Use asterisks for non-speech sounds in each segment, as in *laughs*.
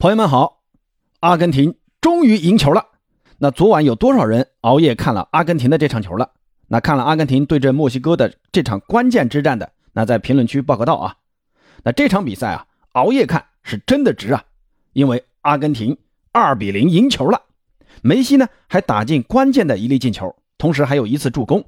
朋友们好，阿根廷终于赢球了。那昨晚有多少人熬夜看了阿根廷的这场球了？那看了阿根廷对阵墨西哥的这场关键之战的，那在评论区报个到啊。那这场比赛啊，熬夜看是真的值啊，因为阿根廷二比零赢球了，梅西呢还打进关键的一粒进球，同时还有一次助攻。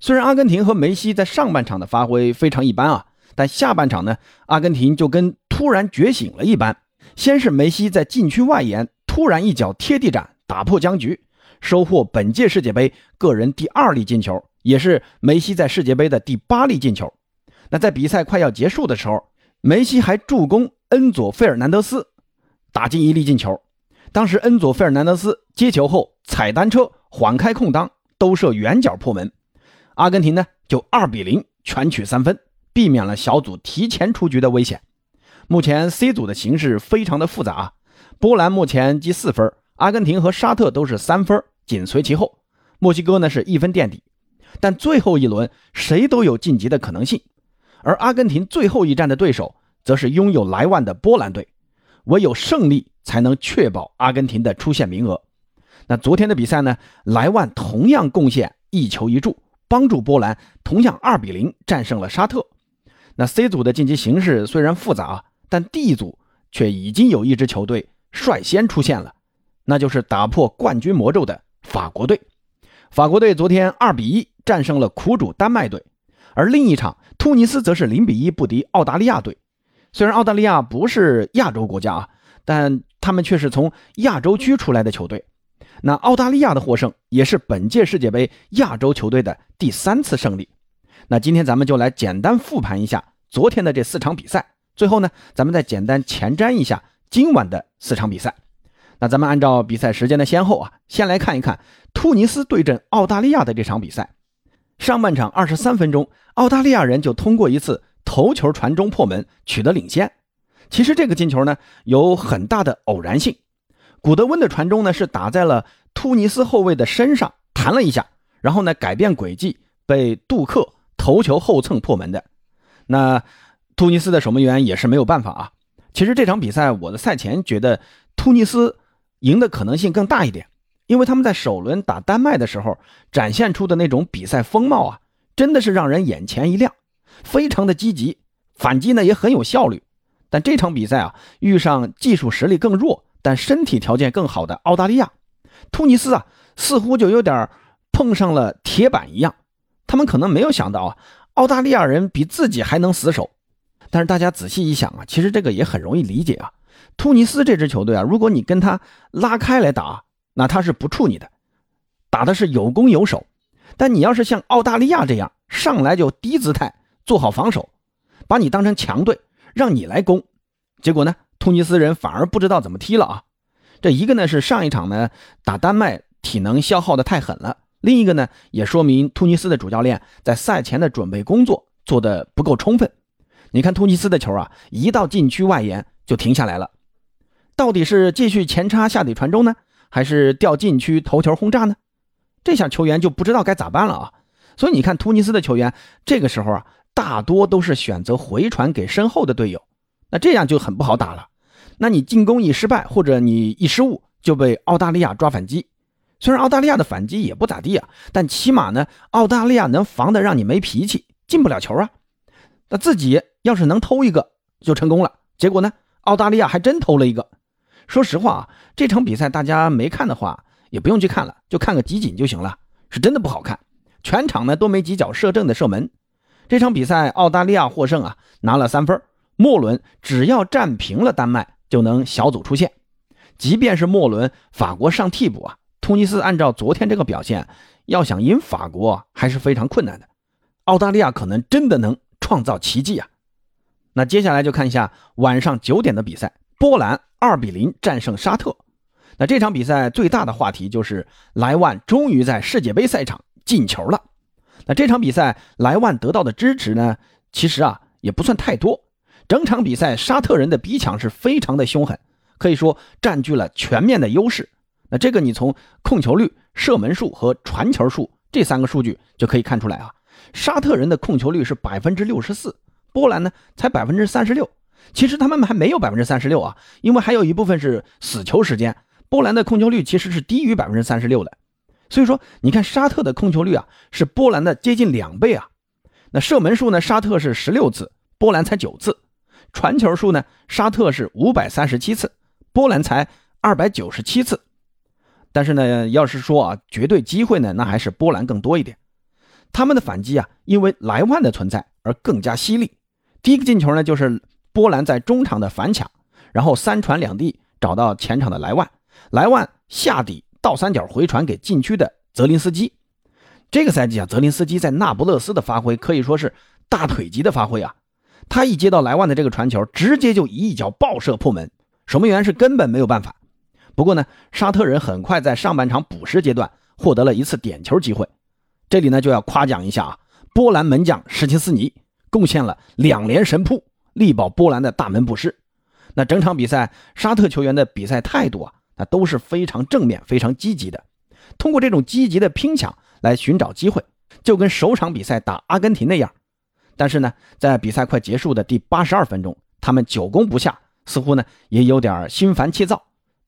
虽然阿根廷和梅西在上半场的发挥非常一般啊，但下半场呢，阿根廷就跟突然觉醒了一般。先是梅西在禁区外沿突然一脚贴地斩打破僵局，收获本届世界杯个人第二粒进球，也是梅西在世界杯的第八粒进球。那在比赛快要结束的时候，梅西还助攻恩佐·费尔南德斯打进一粒进球。当时恩佐·费尔南德斯接球后踩单车缓开空当，兜射远角破门。阿根廷呢就二比零全取三分，避免了小组提前出局的危险。目前 C 组的形势非常的复杂啊，波兰目前积四分，阿根廷和沙特都是三分，紧随其后。墨西哥呢是一分垫底，但最后一轮谁都有晋级的可能性。而阿根廷最后一战的对手则是拥有莱万的波兰队，唯有胜利才能确保阿根廷的出线名额。那昨天的比赛呢，莱万同样贡献一球一助，帮助波兰同样二比零战胜了沙特。那 C 组的晋级形势虽然复杂啊。但 D 组却已经有一支球队率先出现了，那就是打破冠军魔咒的法国队。法国队昨天二比一战胜了苦主丹麦队，而另一场突尼斯则是零比一不敌澳大利亚队。虽然澳大利亚不是亚洲国家啊，但他们却是从亚洲区出来的球队。那澳大利亚的获胜也是本届世界杯亚洲球队的第三次胜利。那今天咱们就来简单复盘一下昨天的这四场比赛。最后呢，咱们再简单前瞻一下今晚的四场比赛。那咱们按照比赛时间的先后啊，先来看一看突尼斯对阵澳大利亚的这场比赛。上半场二十三分钟，澳大利亚人就通过一次头球传中破门取得领先。其实这个进球呢有很大的偶然性，古德温的传中呢是打在了突尼斯后卫的身上弹了一下，然后呢改变轨迹被杜克头球后蹭破门的。那。突尼斯的守门员也是没有办法啊。其实这场比赛，我的赛前觉得突尼斯赢的可能性更大一点，因为他们在首轮打丹麦的时候展现出的那种比赛风貌啊，真的是让人眼前一亮，非常的积极，反击呢也很有效率。但这场比赛啊，遇上技术实力更弱但身体条件更好的澳大利亚，突尼斯啊似乎就有点碰上了铁板一样，他们可能没有想到啊，澳大利亚人比自己还能死守。但是大家仔细一想啊，其实这个也很容易理解啊。突尼斯这支球队啊，如果你跟他拉开来打，那他是不怵你的，打的是有攻有守。但你要是像澳大利亚这样上来就低姿态做好防守，把你当成强队，让你来攻，结果呢，突尼斯人反而不知道怎么踢了啊。这一个呢是上一场呢打丹麦体能消耗的太狠了，另一个呢也说明突尼斯的主教练在赛前的准备工作做的不够充分。你看突尼斯的球啊，一到禁区外沿就停下来了，到底是继续前插下底传中呢，还是掉禁区头球轰炸呢？这下球员就不知道该咋办了啊！所以你看突尼斯的球员这个时候啊，大多都是选择回传给身后的队友，那这样就很不好打了。那你进攻一失败或者你一失误，就被澳大利亚抓反击。虽然澳大利亚的反击也不咋地啊，但起码呢，澳大利亚能防得让你没脾气，进不了球啊。那自己。要是能偷一个就成功了，结果呢？澳大利亚还真偷了一个。说实话啊，这场比赛大家没看的话也不用去看了，就看个集锦就行了。是真的不好看，全场呢都没几脚射正的射门。这场比赛澳大利亚获胜啊，拿了三分。末轮只要战平了丹麦就能小组出线。即便是末轮法国上替补啊，突尼斯按照昨天这个表现，要想赢法国还是非常困难的。澳大利亚可能真的能创造奇迹啊！那接下来就看一下晚上九点的比赛，波兰二比零战胜沙特。那这场比赛最大的话题就是莱万终于在世界杯赛场进球了。那这场比赛莱万得到的支持呢，其实啊也不算太多。整场比赛沙特人的逼抢是非常的凶狠，可以说占据了全面的优势。那这个你从控球率、射门数和传球数这三个数据就可以看出来啊。沙特人的控球率是百分之六十四。波兰呢才百分之三十六，其实他们还没有百分之三十六啊，因为还有一部分是死球时间。波兰的控球率其实是低于百分之三十六的，所以说你看沙特的控球率啊是波兰的接近两倍啊。那射门数呢，沙特是十六次，波兰才九次；传球数呢，沙特是五百三十七次，波兰才二百九十七次。但是呢，要是说啊绝对机会呢，那还是波兰更多一点。他们的反击啊，因为莱万的存在而更加犀利。第一个进球呢，就是波兰在中场的反抢，然后三传两递找到前场的莱万。莱万下底倒三角回传给禁区的泽林斯基。这个赛季啊，泽林斯基在那不勒斯的发挥可以说是大腿级的发挥啊！他一接到莱万的这个传球，直接就一脚爆射破门，守门员是根本没有办法。不过呢，沙特人很快在上半场补时阶段获得了一次点球机会。这里呢就要夸奖一下啊，波兰门将什琴斯尼贡献了两连神扑，力保波兰的大门不失。那整场比赛，沙特球员的比赛态度啊。那都是非常正面、非常积极的，通过这种积极的拼抢来寻找机会，就跟首场比赛打阿根廷那样。但是呢，在比赛快结束的第八十二分钟，他们久攻不下，似乎呢也有点心烦气躁。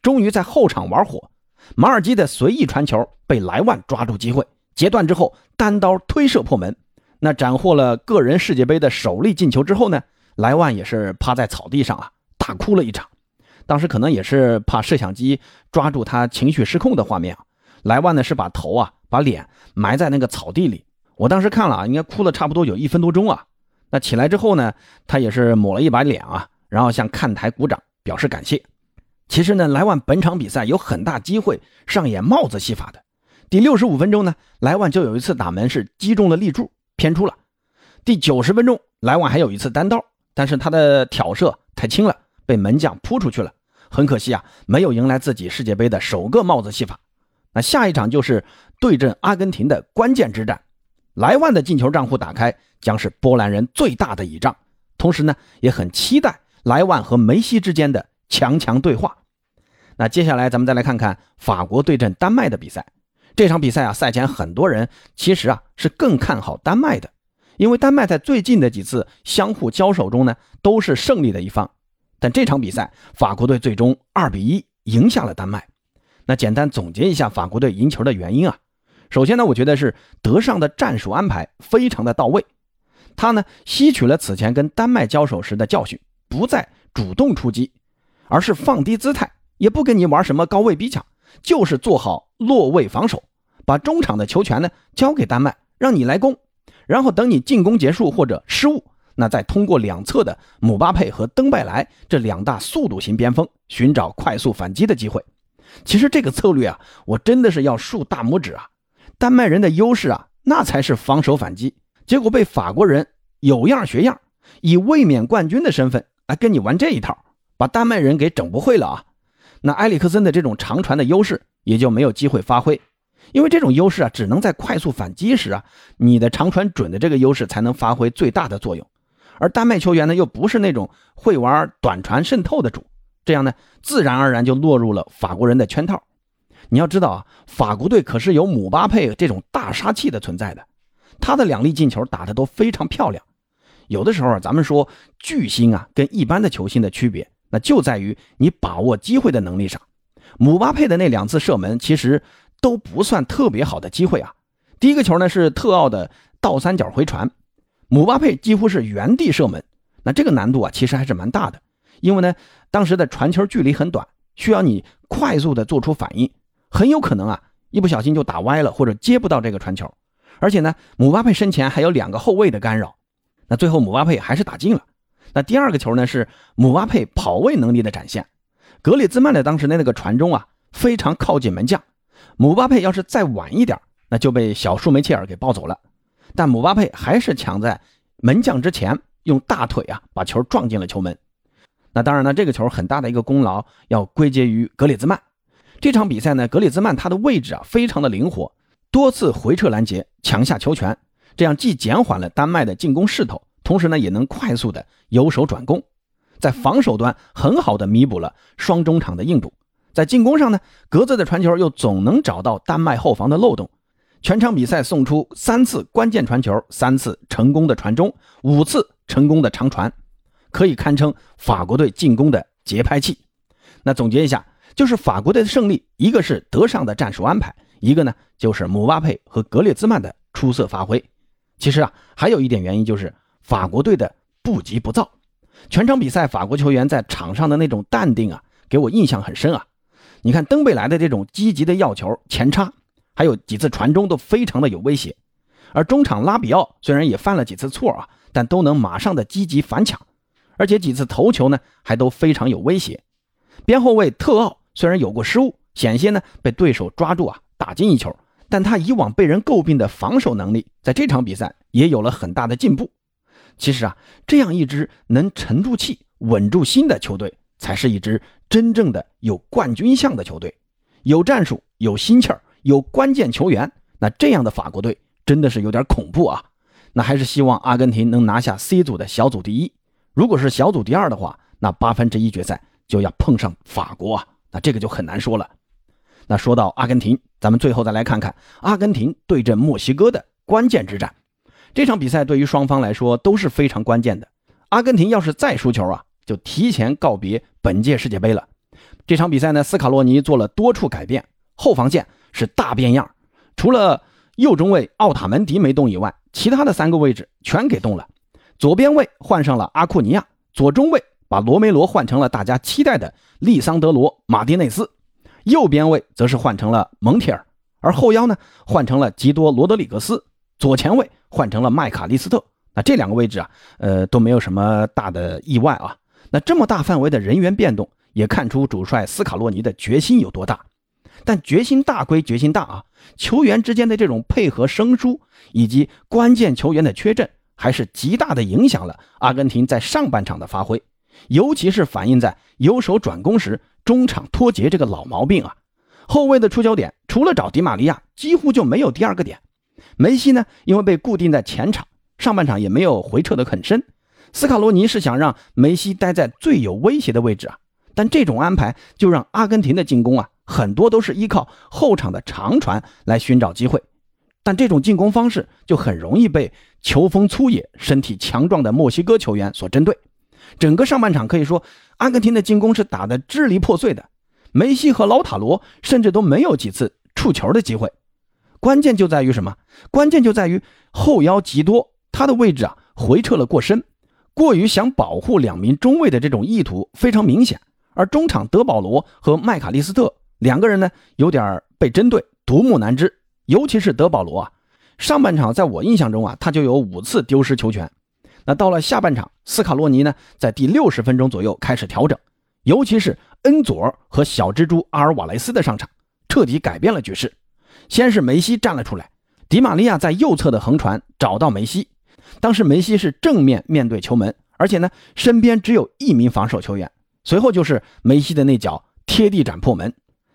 终于在后场玩火，马尔基的随意传球被莱万抓住机会截断之后，单刀推射破门。那斩获了个人世界杯的首粒进球之后呢，莱万也是趴在草地上啊，大哭了一场。当时可能也是怕摄像机抓住他情绪失控的画面啊，莱万呢是把头啊把脸埋在那个草地里，我当时看了啊，应该哭了差不多有一分多钟啊。那起来之后呢，他也是抹了一把脸啊，然后向看台鼓掌表示感谢。其实呢，莱万本场比赛有很大机会上演帽子戏法的。第六十五分钟呢，莱万就有一次打门是击中了立柱偏出了。第九十分钟，莱万还有一次单刀，但是他的挑射太轻了。被门将扑出去了，很可惜啊，没有迎来自己世界杯的首个帽子戏法。那下一场就是对阵阿根廷的关键之战，莱万的进球账户打开将是波兰人最大的倚仗。同时呢，也很期待莱万和梅西之间的强强对话。那接下来咱们再来看看法国对阵丹麦的比赛。这场比赛啊，赛前很多人其实啊是更看好丹麦的，因为丹麦在最近的几次相互交手中呢，都是胜利的一方。但这场比赛，法国队最终二比一赢下了丹麦。那简单总结一下法国队赢球的原因啊，首先呢，我觉得是德尚的战术安排非常的到位。他呢吸取了此前跟丹麦交手时的教训，不再主动出击，而是放低姿态，也不跟你玩什么高位逼抢，就是做好落位防守，把中场的球权呢交给丹麦，让你来攻，然后等你进攻结束或者失误。那再通过两侧的姆巴佩和登贝莱这两大速度型边锋寻找快速反击的机会。其实这个策略啊，我真的是要竖大拇指啊！丹麦人的优势啊，那才是防守反击。结果被法国人有样学样，以卫冕冠军的身份来跟你玩这一套，把丹麦人给整不会了啊！那埃里克森的这种长传的优势也就没有机会发挥，因为这种优势啊，只能在快速反击时啊，你的长传准的这个优势才能发挥最大的作用。而丹麦球员呢，又不是那种会玩短传渗透的主，这样呢，自然而然就落入了法国人的圈套。你要知道啊，法国队可是有姆巴佩这种大杀器的存在的，他的两粒进球打得都非常漂亮。有的时候啊，咱们说巨星啊，跟一般的球星的区别，那就在于你把握机会的能力上。姆巴佩的那两次射门其实都不算特别好的机会啊。第一个球呢是特奥的倒三角回传。姆巴佩几乎是原地射门，那这个难度啊，其实还是蛮大的，因为呢，当时的传球距离很短，需要你快速的做出反应，很有可能啊，一不小心就打歪了，或者接不到这个传球。而且呢，姆巴佩身前还有两个后卫的干扰，那最后姆巴佩还是打进了。那第二个球呢，是姆巴佩跑位能力的展现，格里兹曼的当时的那个传中啊，非常靠近门将，姆巴佩要是再晚一点，那就被小舒梅切尔给抱走了。但姆巴佩还是抢在门将之前，用大腿啊把球撞进了球门。那当然呢，这个球很大的一个功劳要归结于格里兹曼。这场比赛呢，格里兹曼他的位置啊非常的灵活，多次回撤拦截，抢下球权，这样既减缓了丹麦的进攻势头，同时呢也能快速的由守转攻，在防守端很好的弥补了双中场的硬度，在进攻上呢，格子的传球又总能找到丹麦后防的漏洞。全场比赛送出三次关键传球，三次成功的传中，五次成功的长传，可以堪称法国队进攻的节拍器。那总结一下，就是法国队的胜利，一个是德尚的战术安排，一个呢就是姆巴佩和格列兹曼的出色发挥。其实啊，还有一点原因就是法国队的不急不躁。全场比赛，法国球员在场上的那种淡定啊，给我印象很深啊。你看登贝莱的这种积极的要球、前插，还有几次传中都非常的有威胁。而中场拉比奥虽然也犯了几次错啊，但都能马上的积极反抢，而且几次头球呢还都非常有威胁。边后卫特奥虽然有过失误，险些呢被对手抓住啊打进一球，但他以往被人诟病的防守能力，在这场比赛也有了很大的进步。其实啊，这样一支能沉住气、稳住心的球队，才是一支真正的有冠军相的球队。有战术、有心气儿、有关键球员，那这样的法国队真的是有点恐怖啊！那还是希望阿根廷能拿下 C 组的小组第一。如果是小组第二的话，那八分之一决赛就要碰上法国啊，那这个就很难说了。那说到阿根廷，咱们最后再来看看阿根廷对阵墨西哥的关键之战。这场比赛对于双方来说都是非常关键的。阿根廷要是再输球啊，就提前告别本届世界杯了。这场比赛呢，斯卡洛尼做了多处改变，后防线是大变样，除了右中卫奥塔门迪没动以外，其他的三个位置全给动了。左边卫换上了阿库尼亚，左中卫把罗梅罗换成了大家期待的利桑德罗·马丁内斯，右边卫则是换成了蒙铁尔，而后腰呢换成了吉多·罗德里格斯，左前卫。换成了麦卡利斯特，那这两个位置啊，呃都没有什么大的意外啊。那这么大范围的人员变动，也看出主帅斯卡洛尼的决心有多大。但决心大归决心大啊，球员之间的这种配合生疏，以及关键球员的缺阵，还是极大的影响了阿根廷在上半场的发挥，尤其是反映在由守转攻时中场脱节这个老毛病啊。后卫的出球点除了找迪玛利亚，几乎就没有第二个点。梅西呢，因为被固定在前场，上半场也没有回撤的很深。斯卡罗尼是想让梅西待在最有威胁的位置啊，但这种安排就让阿根廷的进攻啊，很多都是依靠后场的长传来寻找机会。但这种进攻方式就很容易被球风粗野、身体强壮的墨西哥球员所针对。整个上半场可以说，阿根廷的进攻是打得支离破碎的，梅西和老塔罗甚至都没有几次触球的机会。关键就在于什么？关键就在于后腰极多，他的位置啊回撤了过深，过于想保护两名中卫的这种意图非常明显。而中场德保罗和麦卡利斯特两个人呢，有点被针对，独木难支。尤其是德保罗啊，上半场在我印象中啊，他就有五次丢失球权。那到了下半场，斯卡洛尼呢，在第六十分钟左右开始调整，尤其是恩佐和小蜘蛛阿尔瓦雷斯的上场，彻底改变了局势。先是梅西站了出来，迪玛利亚在右侧的横传找到梅西，当时梅西是正面面对球门，而且呢身边只有一名防守球员。随后就是梅西的那脚贴地斩破门，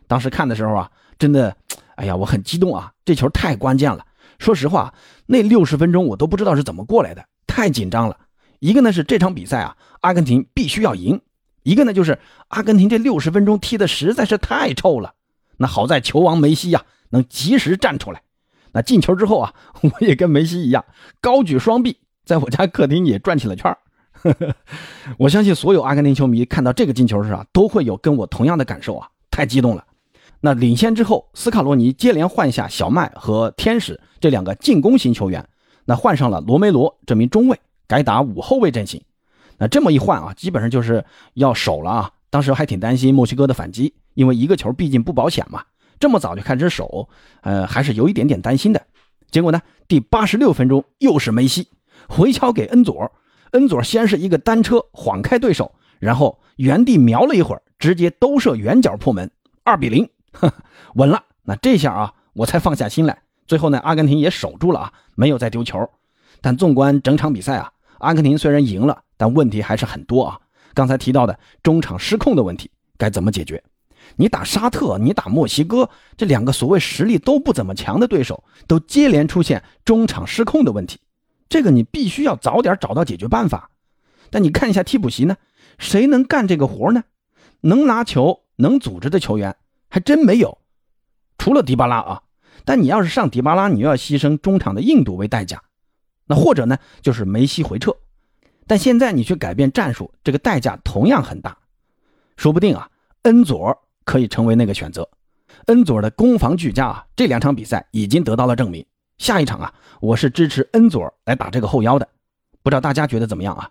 当时看的时候啊，真的，哎呀，我很激动啊，这球太关键了。说实话，那六十分钟我都不知道是怎么过来的，太紧张了。一个呢是这场比赛啊，阿根廷必须要赢；一个呢就是阿根廷这六十分钟踢的实在是太臭了。那好在球王梅西呀。能及时站出来，那进球之后啊，*laughs* 我也跟梅西一样高举双臂，在我家客厅也转起了圈 *laughs* 我相信所有阿根廷球迷看到这个进球时啊，都会有跟我同样的感受啊，太激动了。那领先之后，斯卡罗尼接连换下小麦和天使这两个进攻型球员，那换上了罗梅罗这名中卫，改打五后卫阵型。那这么一换啊，基本上就是要守了啊。当时还挺担心墨西哥的反击，因为一个球毕竟不保险嘛。这么早就开始守，呃，还是有一点点担心的。结果呢，第八十六分钟又是梅西回敲给恩佐，恩佐先是一个单车晃开对手，然后原地瞄了一会儿，直接兜射远角破门，二比零，*laughs* 稳了。那这下啊，我才放下心来。最后呢，阿根廷也守住了啊，没有再丢球。但纵观整场比赛啊，阿根廷虽然赢了，但问题还是很多啊。刚才提到的中场失控的问题该怎么解决？你打沙特，你打墨西哥，这两个所谓实力都不怎么强的对手，都接连出现中场失控的问题，这个你必须要早点找到解决办法。但你看一下替补席呢，谁能干这个活呢？能拿球、能组织的球员还真没有，除了迪巴拉啊。但你要是上迪巴拉，你又要牺牲中场的硬度为代价。那或者呢，就是梅西回撤。但现在你去改变战术，这个代价同样很大。说不定啊，恩佐可以成为那个选择。恩佐的攻防俱佳啊，这两场比赛已经得到了证明。下一场啊，我是支持恩佐来打这个后腰的。不知道大家觉得怎么样啊？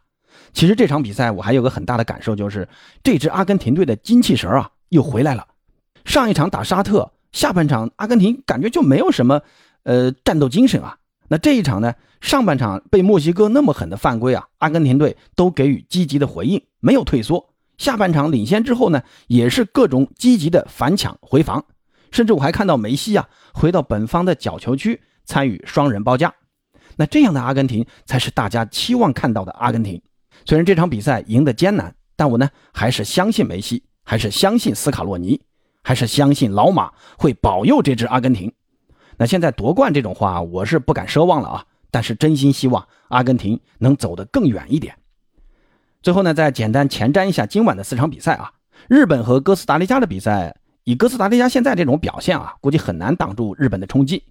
其实这场比赛我还有个很大的感受，就是这支阿根廷队的精气神啊又回来了。上一场打沙特，下半场阿根廷感觉就没有什么呃战斗精神啊。那这一场呢，上半场被墨西哥那么狠的犯规啊，阿根廷队都给予积极的回应，没有退缩。下半场领先之后呢，也是各种积极的反抢回防，甚至我还看到梅西啊回到本方的角球区参与双人包夹。那这样的阿根廷才是大家期望看到的阿根廷。虽然这场比赛赢得艰难，但我呢还是相信梅西，还是相信斯卡洛尼，还是相信老马会保佑这支阿根廷。那现在夺冠这种话我是不敢奢望了啊，但是真心希望阿根廷能走得更远一点。最后呢，再简单前瞻一下今晚的四场比赛啊。日本和哥斯达黎加的比赛，以哥斯达黎加现在这种表现啊，估计很难挡住日本的冲击。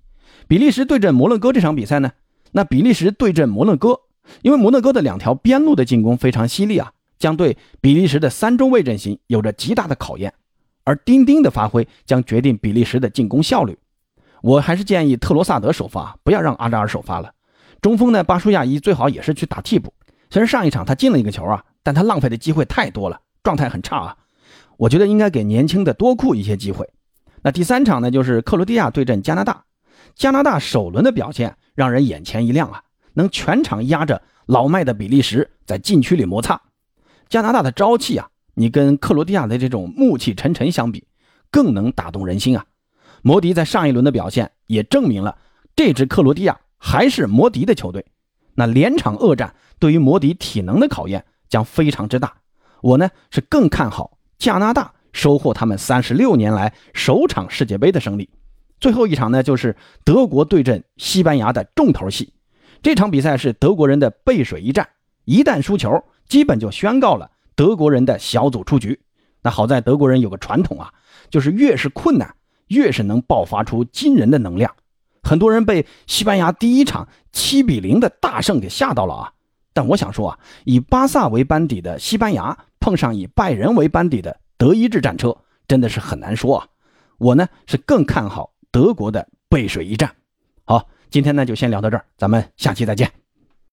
比利时对阵摩洛哥这场比赛呢，那比利时对阵摩洛哥，因为摩洛哥的两条边路的进攻非常犀利啊，将对比利时的三中卫阵型有着极大的考验。而丁丁的发挥将决定比利时的进攻效率。我还是建议特罗萨德首发，不要让阿扎尔首发了。中锋呢，巴舒亚伊最好也是去打替补。虽然上一场他进了一个球啊，但他浪费的机会太多了，状态很差啊。我觉得应该给年轻的多库一些机会。那第三场呢，就是克罗地亚对阵加拿大。加拿大首轮的表现让人眼前一亮啊，能全场压着老迈的比利时在禁区里摩擦。加拿大的朝气啊，你跟克罗地亚的这种暮气沉沉相比，更能打动人心啊。摩迪在上一轮的表现也证明了这支克罗地亚还是摩迪的球队。那连场恶战对于摩迪体能的考验将非常之大，我呢是更看好加拿大收获他们三十六年来首场世界杯的胜利。最后一场呢就是德国对阵西班牙的重头戏，这场比赛是德国人的背水一战，一旦输球，基本就宣告了德国人的小组出局。那好在德国人有个传统啊，就是越是困难，越是能爆发出惊人的能量。很多人被西班牙第一场七比零的大胜给吓到了啊！但我想说啊，以巴萨为班底的西班牙碰上以拜仁为班底的德意志战车，真的是很难说啊。我呢是更看好德国的背水一战。好，今天呢就先聊到这儿，咱们下期再见。